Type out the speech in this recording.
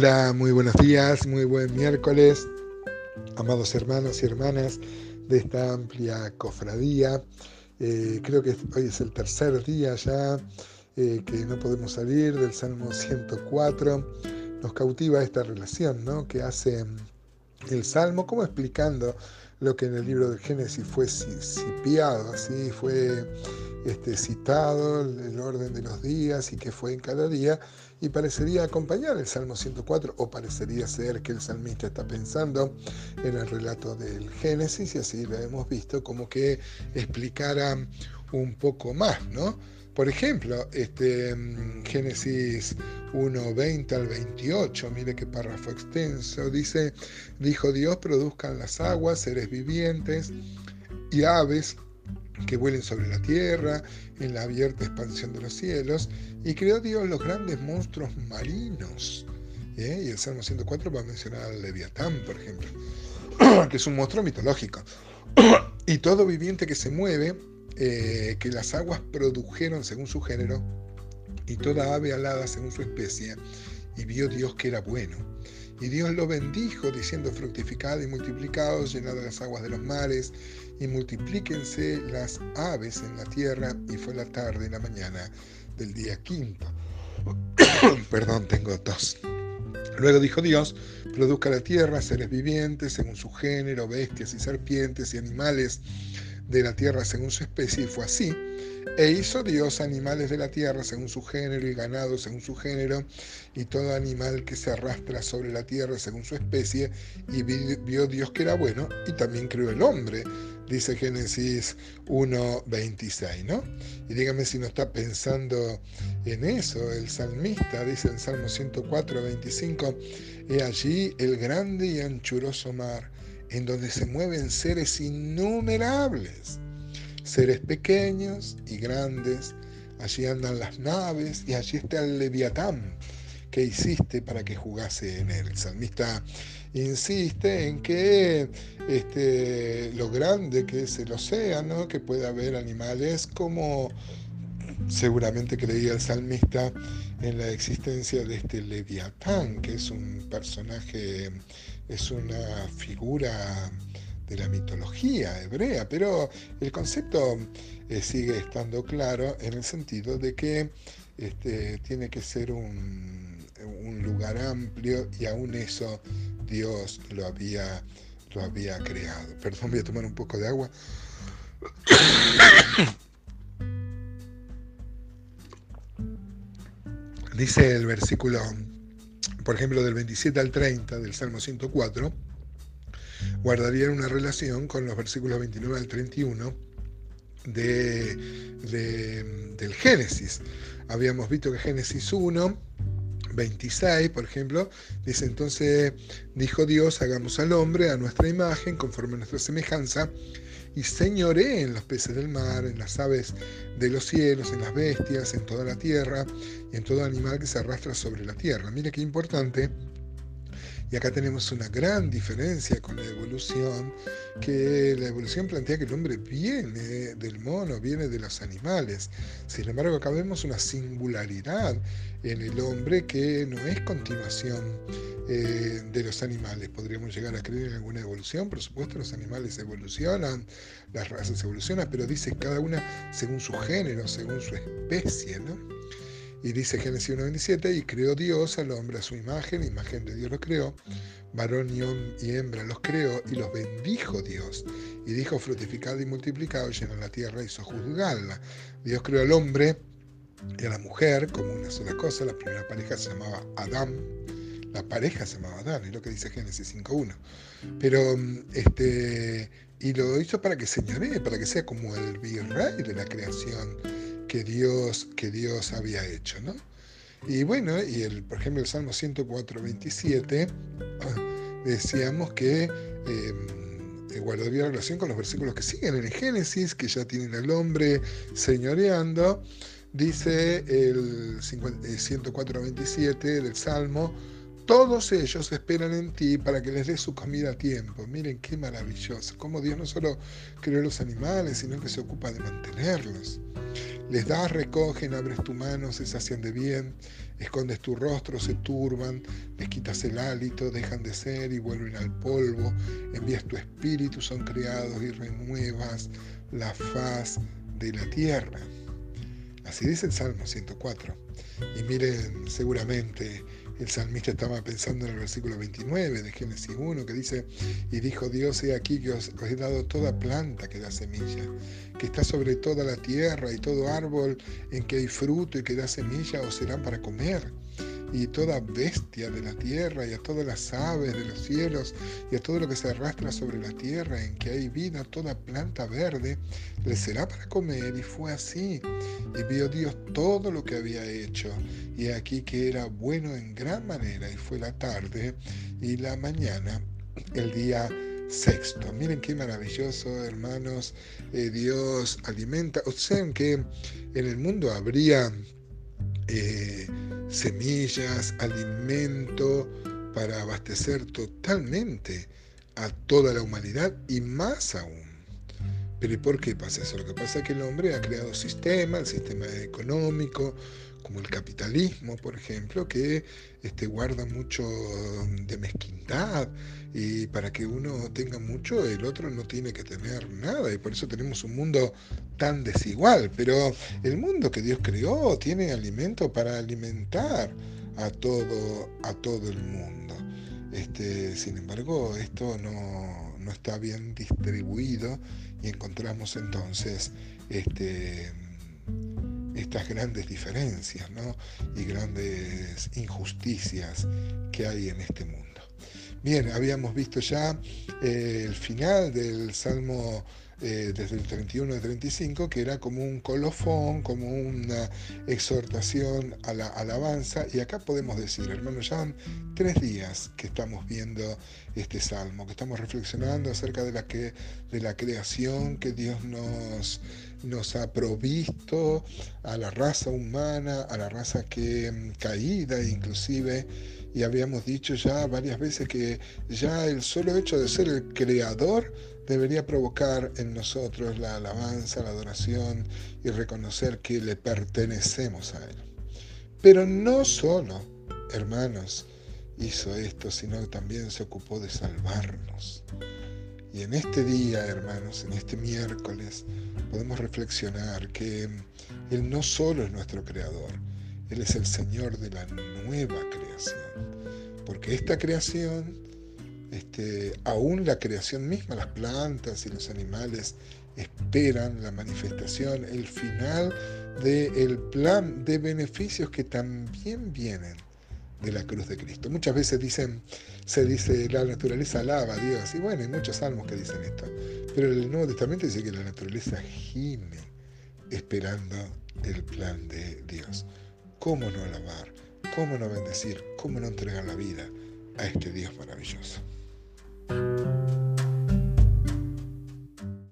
Hola, muy buenos días, muy buen miércoles, amados hermanos y hermanas de esta amplia cofradía. Eh, creo que hoy es el tercer día ya eh, que no podemos salir del Salmo 104. Nos cautiva esta relación ¿no? que hace el Salmo, como explicando lo que en el libro de Génesis fue cipiado, así fue este, citado el orden de los días y que fue en cada día, y parecería acompañar el Salmo 104, o parecería ser que el salmista está pensando en el relato del Génesis, y así lo hemos visto como que explicara un poco más, ¿no? Por ejemplo, este, mm, Génesis 1, 20 al 28, mire qué párrafo extenso, dice, dijo Dios, produzcan las aguas, seres vivientes y aves que vuelen sobre la tierra, en la abierta expansión de los cielos, y creó Dios los grandes monstruos marinos. ¿eh? Y el Salmo 104 va a mencionar al Leviatán, por ejemplo, que es un monstruo mitológico. y todo viviente que se mueve, eh, que las aguas produjeron según su género, y toda ave alada según su especie, y vio Dios que era bueno. Y Dios lo bendijo, diciendo, fructificad y multiplicados, llenad las aguas de los mares, y multiplíquense las aves en la tierra. Y fue la tarde y la mañana del día quinto. Perdón, tengo tos. Luego dijo Dios, produzca la tierra seres vivientes según su género, bestias y serpientes y animales de la tierra según su especie, y fue así. E hizo Dios animales de la tierra según su género y ganado según su género y todo animal que se arrastra sobre la tierra según su especie y vio Dios que era bueno y también creó el hombre, dice Génesis 1.26, ¿no? Y dígame si no está pensando en eso, el salmista dice en Salmo 104.25, he allí el grande y anchuroso mar en donde se mueven seres innumerables seres pequeños y grandes. Allí andan las naves y allí está el leviatán que hiciste para que jugase en él. El salmista insiste en que este, lo grande que es el océano, que puede haber animales como seguramente creía el salmista en la existencia de este leviatán, que es un personaje, es una figura de la mitología hebrea, pero el concepto eh, sigue estando claro en el sentido de que este, tiene que ser un, un, lugar amplio y aún eso Dios lo había, lo había creado. Perdón, voy a tomar un poco de agua. Dice el versículo, por ejemplo, del 27 al 30 del Salmo 104, guardarían una relación con los versículos 29 al 31 de, del Génesis. Habíamos visto que Génesis 1, 26, por ejemplo, dice entonces, dijo Dios, hagamos al hombre a nuestra imagen, conforme a nuestra semejanza, y señoré en los peces del mar, en las aves de los cielos, en las bestias, en toda la tierra, y en todo animal que se arrastra sobre la tierra. Mire qué importante y acá tenemos una gran diferencia con la evolución, que la evolución plantea que el hombre viene del mono, viene de los animales. Sin embargo, acá vemos una singularidad en el hombre que no es continuación eh, de los animales. Podríamos llegar a creer en alguna evolución, por supuesto los animales evolucionan, las razas evolucionan, pero dice cada una según su género, según su especie, ¿no? Y dice Génesis 1.27, y creó Dios al hombre a su imagen, imagen de Dios lo creó, varón y hembra los creó y los bendijo Dios. Y dijo, frutificad y multiplicado, llenó la tierra y hizo juzgarla. Dios creó al hombre y a la mujer como una sola cosa. La primera pareja se llamaba Adán. La pareja se llamaba Adán, es lo que dice Génesis 5.1. Pero, este, y lo hizo para que señoree, para que sea como el virrey de la creación que Dios, que Dios había hecho. ¿no? Y bueno, y el, por ejemplo el Salmo 104, 27, ah, decíamos que eh, guardaría relación con los versículos que siguen en el Génesis, que ya tienen al hombre señoreando. Dice el 104, 27 del Salmo, todos ellos esperan en ti para que les des su comida a tiempo. Miren qué maravilloso, cómo Dios no solo creó los animales, sino que se ocupa de mantenerlos. Les das, recogen, abres tu mano, se sacian de bien, escondes tu rostro, se turban, les quitas el hálito, dejan de ser y vuelven al polvo, envías tu espíritu, son creados y renuevas la faz de la tierra. Así dice el Salmo 104. Y miren, seguramente el salmista estaba pensando en el versículo 29 de Génesis 1 que dice, y dijo Dios, he aquí que os, he dado toda planta que da semilla, que está sobre toda la tierra y todo árbol en que hay fruto y que da semilla os serán para comer y toda bestia de la tierra y a todas las aves de los cielos y a todo lo que se arrastra sobre la tierra en que hay vida, toda planta verde, le será para comer. Y fue así. Y vio Dios todo lo que había hecho. Y aquí que era bueno en gran manera. Y fue la tarde y la mañana, el día sexto. Miren qué maravilloso, hermanos. Eh, Dios alimenta. O sea, que en el mundo habría... Eh, semillas, alimento para abastecer totalmente a toda la humanidad y más aún. Pero ¿y por qué pasa eso? Lo que pasa es que el hombre ha creado sistemas, el sistema económico, como el capitalismo, por ejemplo, que este, guarda mucho de mezquindad y para que uno tenga mucho, el otro no tiene que tener nada y por eso tenemos un mundo tan desigual. Pero el mundo que Dios creó tiene alimento para alimentar a todo, a todo el mundo. Este, sin embargo, esto no, no está bien distribuido y encontramos entonces este, estas grandes diferencias y grandes injusticias que hay en este mundo. Bien, habíamos visto ya eh, el final del Salmo eh, desde el 31 al 35, que era como un colofón, como una exhortación a la alabanza. Y acá podemos decir, hermano, ya tres días que estamos viendo este salmo, que estamos reflexionando acerca de la, que, de la creación que Dios nos, nos ha provisto a la raza humana, a la raza que mm, caída inclusive y habíamos dicho ya varias veces que ya el solo hecho de ser el creador debería provocar en nosotros la alabanza, la adoración y reconocer que le pertenecemos a Él. Pero no solo, hermanos, hizo esto, sino también se ocupó de salvarnos. Y en este día, hermanos, en este miércoles, podemos reflexionar que Él no solo es nuestro creador, Él es el Señor de la nueva creación. Porque esta creación este, aún la creación misma, las plantas y los animales esperan la manifestación, el final del plan de beneficios que también vienen de la cruz de Cristo. Muchas veces dicen, se dice la naturaleza alaba a Dios, y bueno, hay muchos salmos que dicen esto, pero el Nuevo Testamento dice que la naturaleza gime esperando el plan de Dios. ¿Cómo no alabar? ¿Cómo no bendecir? ¿Cómo no entregar la vida a este Dios maravilloso?